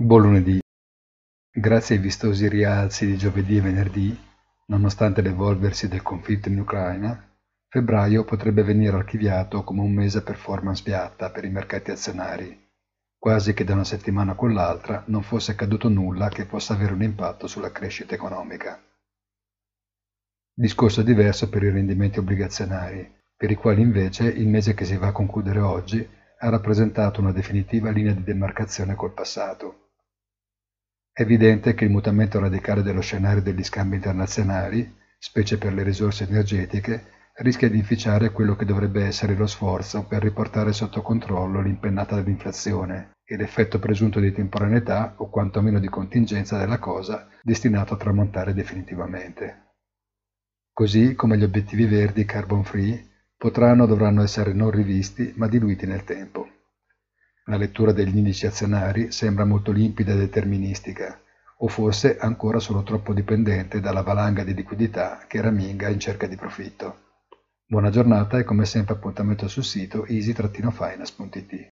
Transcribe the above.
Buon lunedì. Grazie ai vistosi rialzi di giovedì e venerdì, nonostante l'evolversi del conflitto in Ucraina, febbraio potrebbe venire archiviato come un mese performance piatta per i mercati azionari, quasi che da una settimana con l'altra non fosse accaduto nulla che possa avere un impatto sulla crescita economica. Discorso diverso per i rendimenti obbligazionari, per i quali invece il mese che si va a concludere oggi ha rappresentato una definitiva linea di demarcazione col passato. È evidente che il mutamento radicale dello scenario degli scambi internazionali, specie per le risorse energetiche, rischia di inficiare quello che dovrebbe essere lo sforzo per riportare sotto controllo l'impennata dell'inflazione e l'effetto presunto di temporaneità o quantomeno di contingenza della cosa destinato a tramontare definitivamente. Così come gli obiettivi verdi carbon free potranno o dovranno essere non rivisti ma diluiti nel tempo. La lettura degli indici azionari sembra molto limpida e deterministica, o forse ancora solo troppo dipendente dalla valanga di liquidità che raminga in cerca di profitto. Buona giornata e come sempre appuntamento sul sito easy-finance.it.